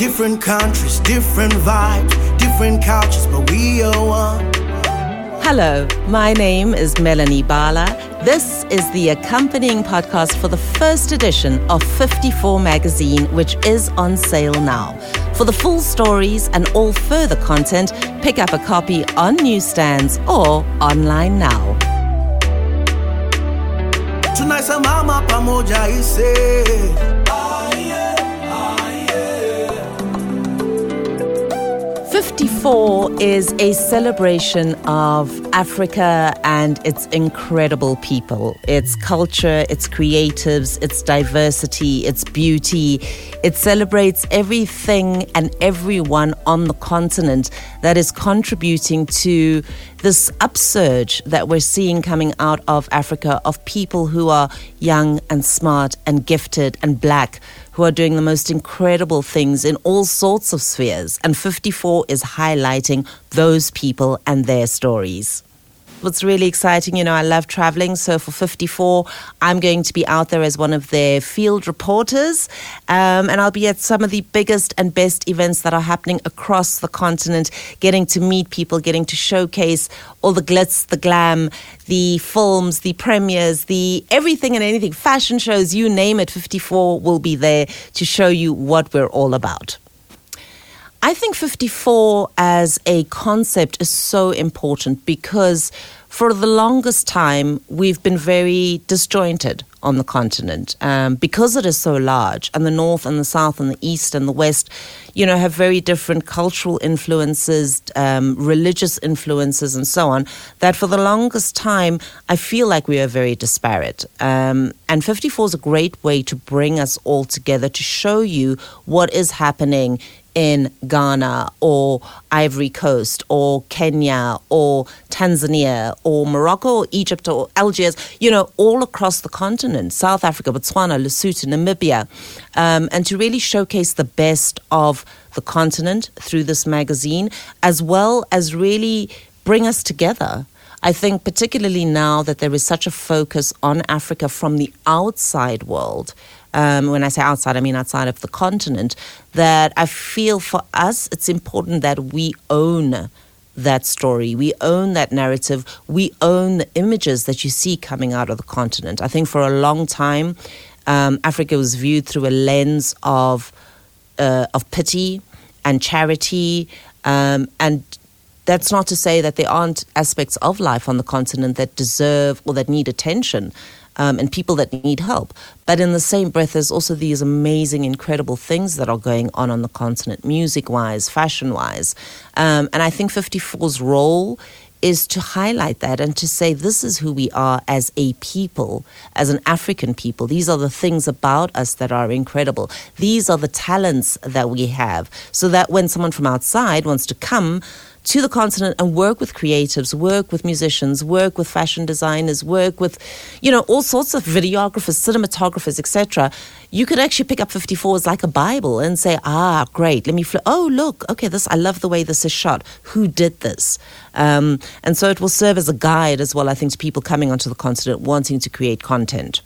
Different countries, different vibes, different cultures, but we are one. Hello, my name is Melanie Bala. This is the accompanying podcast for the first edition of 54 magazine, which is on sale now. For the full stories and all further content, pick up a copy on newsstands or online now. Tunasimama 54 is a celebration of Africa and its incredible people, its culture, its creatives, its diversity, its beauty. It celebrates everything and everyone on the continent that is contributing to this upsurge that we're seeing coming out of Africa of people who are young and smart and gifted and black who are doing the most incredible things in all sorts of spheres. And 54 is highlighting those people and their stories what's really exciting, you know, I love traveling. So for 54, I'm going to be out there as one of their field reporters. Um, and I'll be at some of the biggest and best events that are happening across the continent, getting to meet people, getting to showcase all the glitz, the glam, the films, the premieres, the everything and anything, fashion shows, you name it, 54 will be there to show you what we're all about. I think 54 as a concept is so important because for the longest time we've been very disjointed on the continent um, because it is so large, and the north and the south and the east and the west, you know, have very different cultural influences, um, religious influences, and so on. That for the longest time, I feel like we are very disparate. Um, and 54 is a great way to bring us all together to show you what is happening in Ghana or Ivory Coast or Kenya or Tanzania or Morocco or Egypt or Algiers, you know, all across the continent, South Africa, Botswana, Lesotho, Namibia, um, and to really showcase the best of the continent through this magazine, as well as really bring us together. I think, particularly now that there is such a focus on Africa from the outside world, um, when I say outside, I mean outside of the continent, that I feel for us it's important that we own that story. We own that narrative. We own the images that you see coming out of the continent. I think for a long time, um, Africa was viewed through a lens of uh, of pity and charity, um, and that's not to say that there aren't aspects of life on the continent that deserve or that need attention um, and people that need help. But in the same breath, there's also these amazing, incredible things that are going on on the continent, music wise, fashion wise. Um, and I think 54's role is to highlight that and to say this is who we are as a people, as an African people. These are the things about us that are incredible. These are the talents that we have. So that when someone from outside wants to come, to the continent and work with creatives, work with musicians, work with fashion designers, work with, you know, all sorts of videographers, cinematographers, etc. You could actually pick up 54 as like a Bible and say, ah, great, let me, oh, look, okay, this, I love the way this is shot. Who did this? Um, and so it will serve as a guide as well, I think, to people coming onto the continent wanting to create content.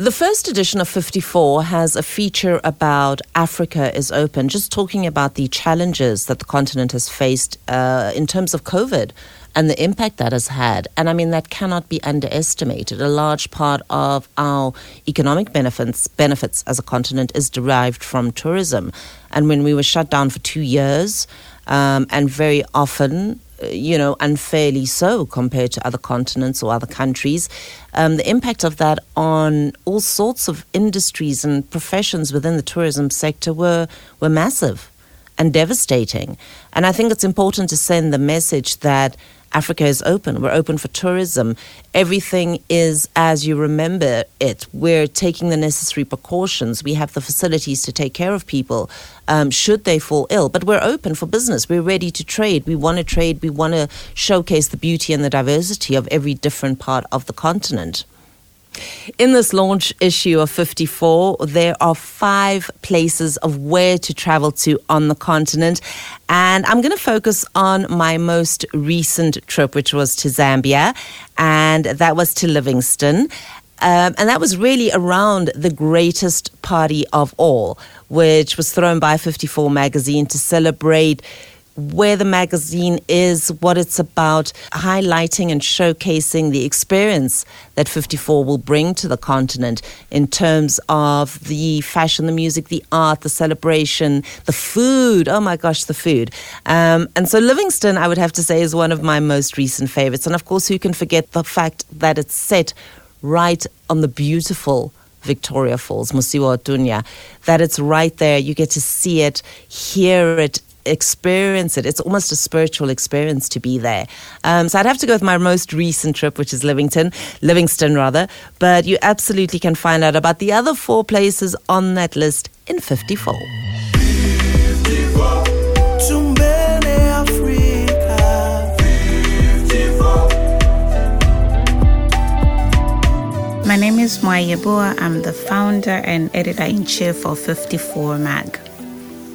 The first edition of 54 has a feature about Africa is open, just talking about the challenges that the continent has faced uh, in terms of COVID and the impact that has had. And I mean, that cannot be underestimated. A large part of our economic benefits, benefits as a continent is derived from tourism. And when we were shut down for two years, um, and very often you know, unfairly so compared to other continents or other countries. Um, the impact of that on all sorts of industries and professions within the tourism sector were were massive and devastating. And I think it's important to send the message that Africa is open. We're open for tourism. Everything is as you remember it. We're taking the necessary precautions. We have the facilities to take care of people um, should they fall ill. But we're open for business. We're ready to trade. We want to trade. We want to showcase the beauty and the diversity of every different part of the continent. In this launch issue of 54, there are five places of where to travel to on the continent. And I'm going to focus on my most recent trip, which was to Zambia, and that was to Livingstone. Um, and that was really around the greatest party of all, which was thrown by 54 magazine to celebrate where the magazine is, what it's about, highlighting and showcasing the experience that 54 will bring to the continent in terms of the fashion, the music, the art, the celebration, the food. Oh my gosh, the food. Um, and so Livingstone, I would have to say, is one of my most recent favorites. And of course, who can forget the fact that it's set right on the beautiful Victoria Falls, Mosi-oa-Tunya, that it's right there. You get to see it, hear it, experience it. It's almost a spiritual experience to be there. Um, so I'd have to go with my most recent trip, which is Livingston, Livingston rather. But you absolutely can find out about the other four places on that list in 54. 54. My name is Mwai Yeboah. I'm the founder and editor in chief of 54 Mag.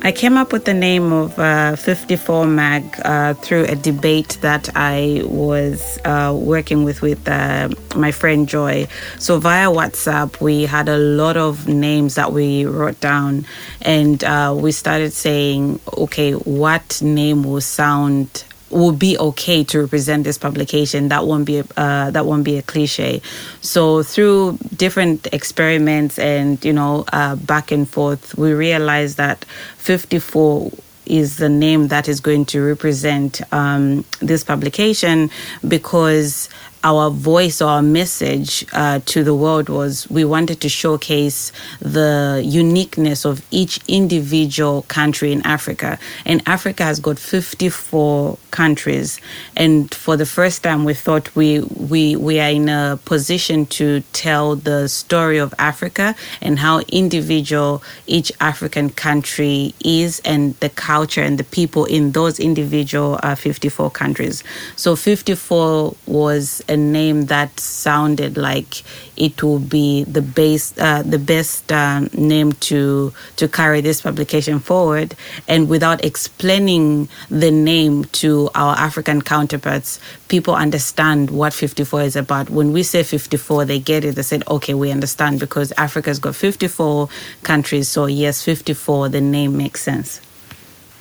I came up with the name of uh, 54 Mag uh, through a debate that I was uh, working with with uh, my friend Joy. So via WhatsApp, we had a lot of names that we wrote down, and uh, we started saying, okay, what name will sound will be okay to represent this publication. That won't be a, uh, that won't be a cliche. So through different experiments and you know uh, back and forth, we realized that 54 is the name that is going to represent um, this publication because our voice or our message uh, to the world was we wanted to showcase the uniqueness of each individual country in Africa. And Africa has got 54 countries. And for the first time, we thought we, we, we are in a position to tell the story of Africa and how individual each African country is and the culture and the people in those individual uh, 54 countries. So 54 was a name that sounded like it will be the base, uh, the best uh, name to to carry this publication forward. And without explaining the name to our African counterparts, people understand what 54 is about. When we say 54, they get it. They said, "Okay, we understand," because Africa's got 54 countries. So yes, 54. The name makes sense.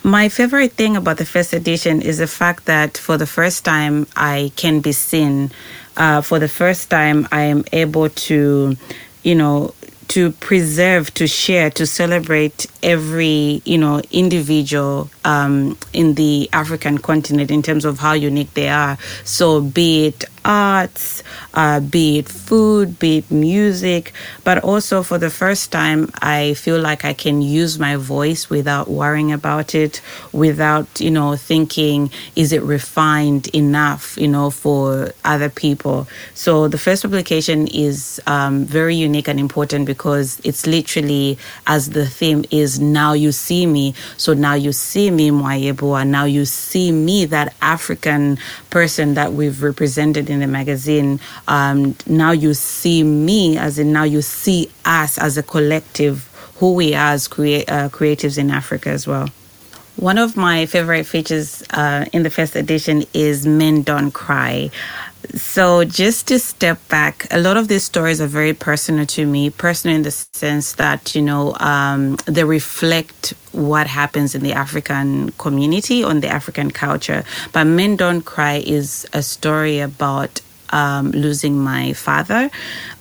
My favorite thing about the first edition is the fact that for the first time I can be seen. Uh, for the first time, I am able to, you know, to preserve, to share, to celebrate every you know individual um, in the African continent in terms of how unique they are. So be it arts, uh, be it food, be it music, but also for the first time, I feel like I can use my voice without worrying about it, without you know thinking is it refined enough you know for other people. So the first publication is um, very unique and important because it's literally as the theme is now you see me. So now you see me, Mwai Yeboah. Now you see me, that African person that we've represented in the magazine. Um, now you see me, as in now you see us as a collective, who we are as crea- uh, creatives in Africa as well. One of my favorite features uh, in the first edition is Men Don't Cry. So, just to step back, a lot of these stories are very personal to me, personal in the sense that, you know, um, they reflect what happens in the African community, on the African culture. But Men Don't Cry is a story about um, losing my father.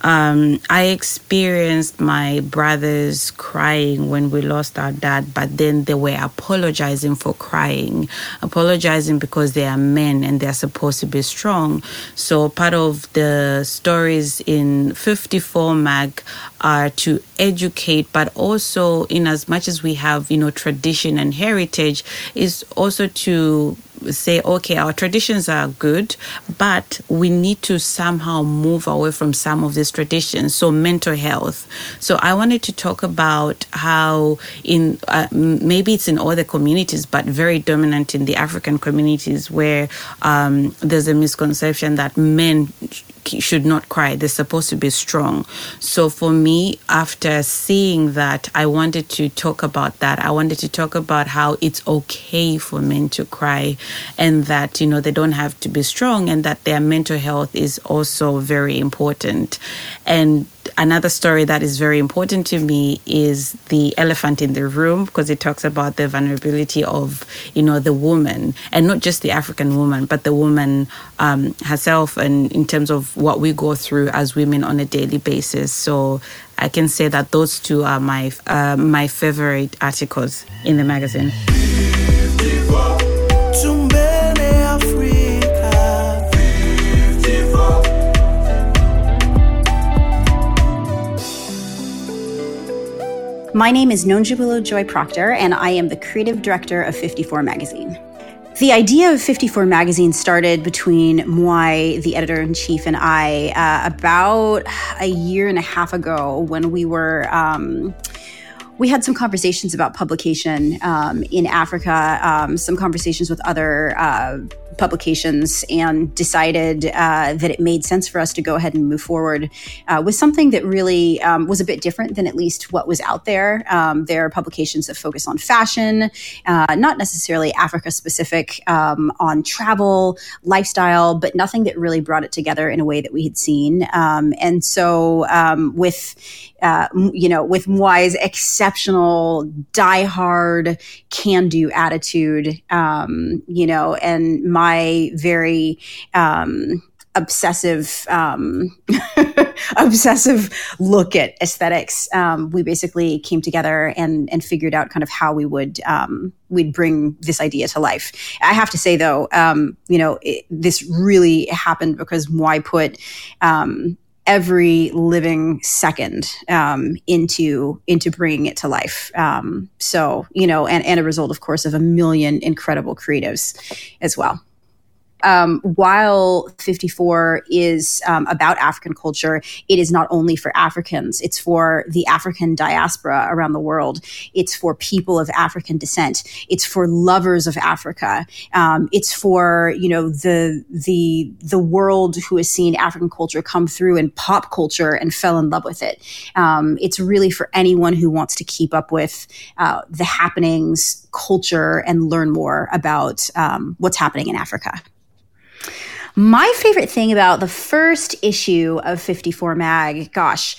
Um, I experienced my brothers crying when we lost our dad, but then they were apologizing for crying, apologizing because they are men and they're supposed to be strong. So part of the stories in 54 Mag are to educate, but also in as much as we have, you know, tradition and heritage, is also to say, okay, our traditions are good, but we need to somehow move away from some of these traditions. So, mental health. So, I wanted to talk about how, in uh, maybe it's in other communities, but very dominant in the African communities where um, there's a misconception that men should not cry. They're supposed to be strong. So for me, after seeing that, I wanted to talk about that. I wanted to talk about how it's okay for men to cry and that you know they don't have to be strong and that their mental health is also very important. And another story that is very important to me is the elephant in the room because it talks about the vulnerability of you know the woman and not just the african woman but the woman um, herself and in terms of what we go through as women on a daily basis. So i can say that those two are my uh, my favorite articles in the magazine My name is Nonjabulo Joy Proctor, and I am the creative director of 54 Magazine. The idea of 54 Magazine started between Mwai, the editor in chief, and I uh, about a year and a half ago when we were. Um, we had some conversations about publication um, in Africa, um, some conversations with other uh, publications and decided uh, that it made sense for us to go ahead and move forward uh, with something that really um, was a bit different than at least what was out there. Um, there are publications that focus on fashion, uh, not necessarily Africa specific, um, on travel, lifestyle, but nothing that really brought it together in a way that we had seen. Um, and so, um, with uh, you know, with Mwai's exceptional, die-hard, can-do attitude, um, you know, and my my very um, obsessive um, obsessive look at aesthetics. Um, we basically came together and and figured out kind of how we would um, we'd bring this idea to life. I have to say though um, you know it, this really happened because Mwai put um, every living second um, into into bringing it to life. Um, so you know, and, and a result, of course, of a million incredible creatives as well um, while 54 is um, about African culture, it is not only for Africans, it's for the African diaspora around the world. It's for people of African descent. It's for lovers of Africa. Um, it's for, you know, the, the, the world who has seen African culture come through in pop culture and fell in love with it. Um, it's really for anyone who wants to keep up with uh, the happenings, culture, and learn more about um, what's happening in Africa. My favorite thing about the first issue of 54 Mag, gosh,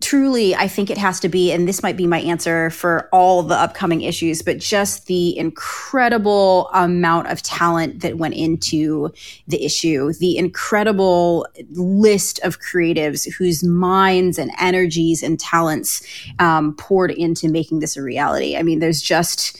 truly, I think it has to be, and this might be my answer for all the upcoming issues, but just the incredible amount of talent that went into the issue, the incredible list of creatives whose minds and energies and talents um, poured into making this a reality. I mean, there's just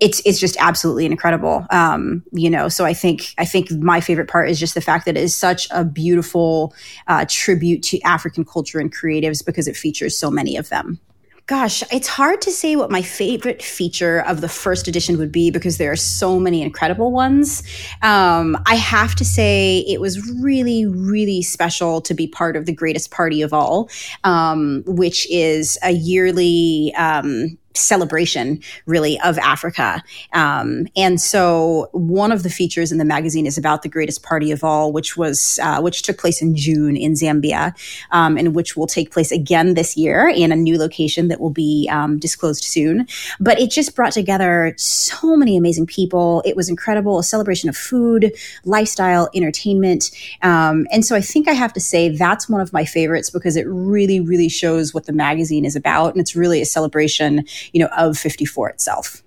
it's it's just absolutely incredible. Um, you know, so I think I think my favorite part is just the fact that it is such a beautiful uh, tribute to African culture and creatives because it features so many of them. Gosh, it's hard to say what my favorite feature of the first edition would be because there are so many incredible ones. Um, I have to say it was really, really special to be part of the greatest party of all, um, which is a yearly um, celebration really of Africa. Um, and so one of the features in the magazine is about the greatest party of all, which was uh, which took place in June in Zambia, um, and which will take place again this year in a new location that will be um, disclosed soon. But it just brought together so many amazing people. It was incredible, a celebration of food, lifestyle, entertainment, um, and so I think I have to say that's one of my favorites because it really, really shows what the magazine is about, and it's really a celebration you know, of 54 itself.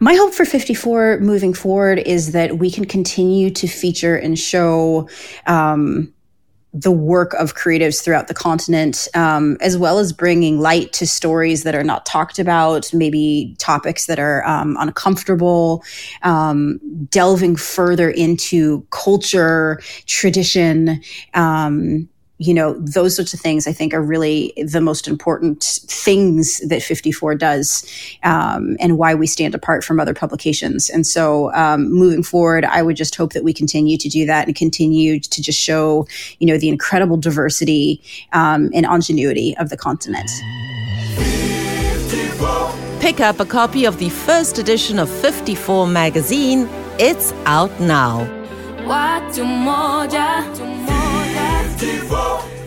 My hope for 54 moving forward is that we can continue to feature and show um, the work of creatives throughout the continent, um, as well as bringing light to stories that are not talked about, maybe topics that are um, uncomfortable, um, delving further into culture, tradition, um, you know, those sorts of things I think are really the most important things that 54 does um, and why we stand apart from other publications. And so um, moving forward, I would just hope that we continue to do that and continue to just show, you know, the incredible diversity um, and ingenuity of the continent. Pick up a copy of the first edition of 54 magazine. It's out now. Motivou.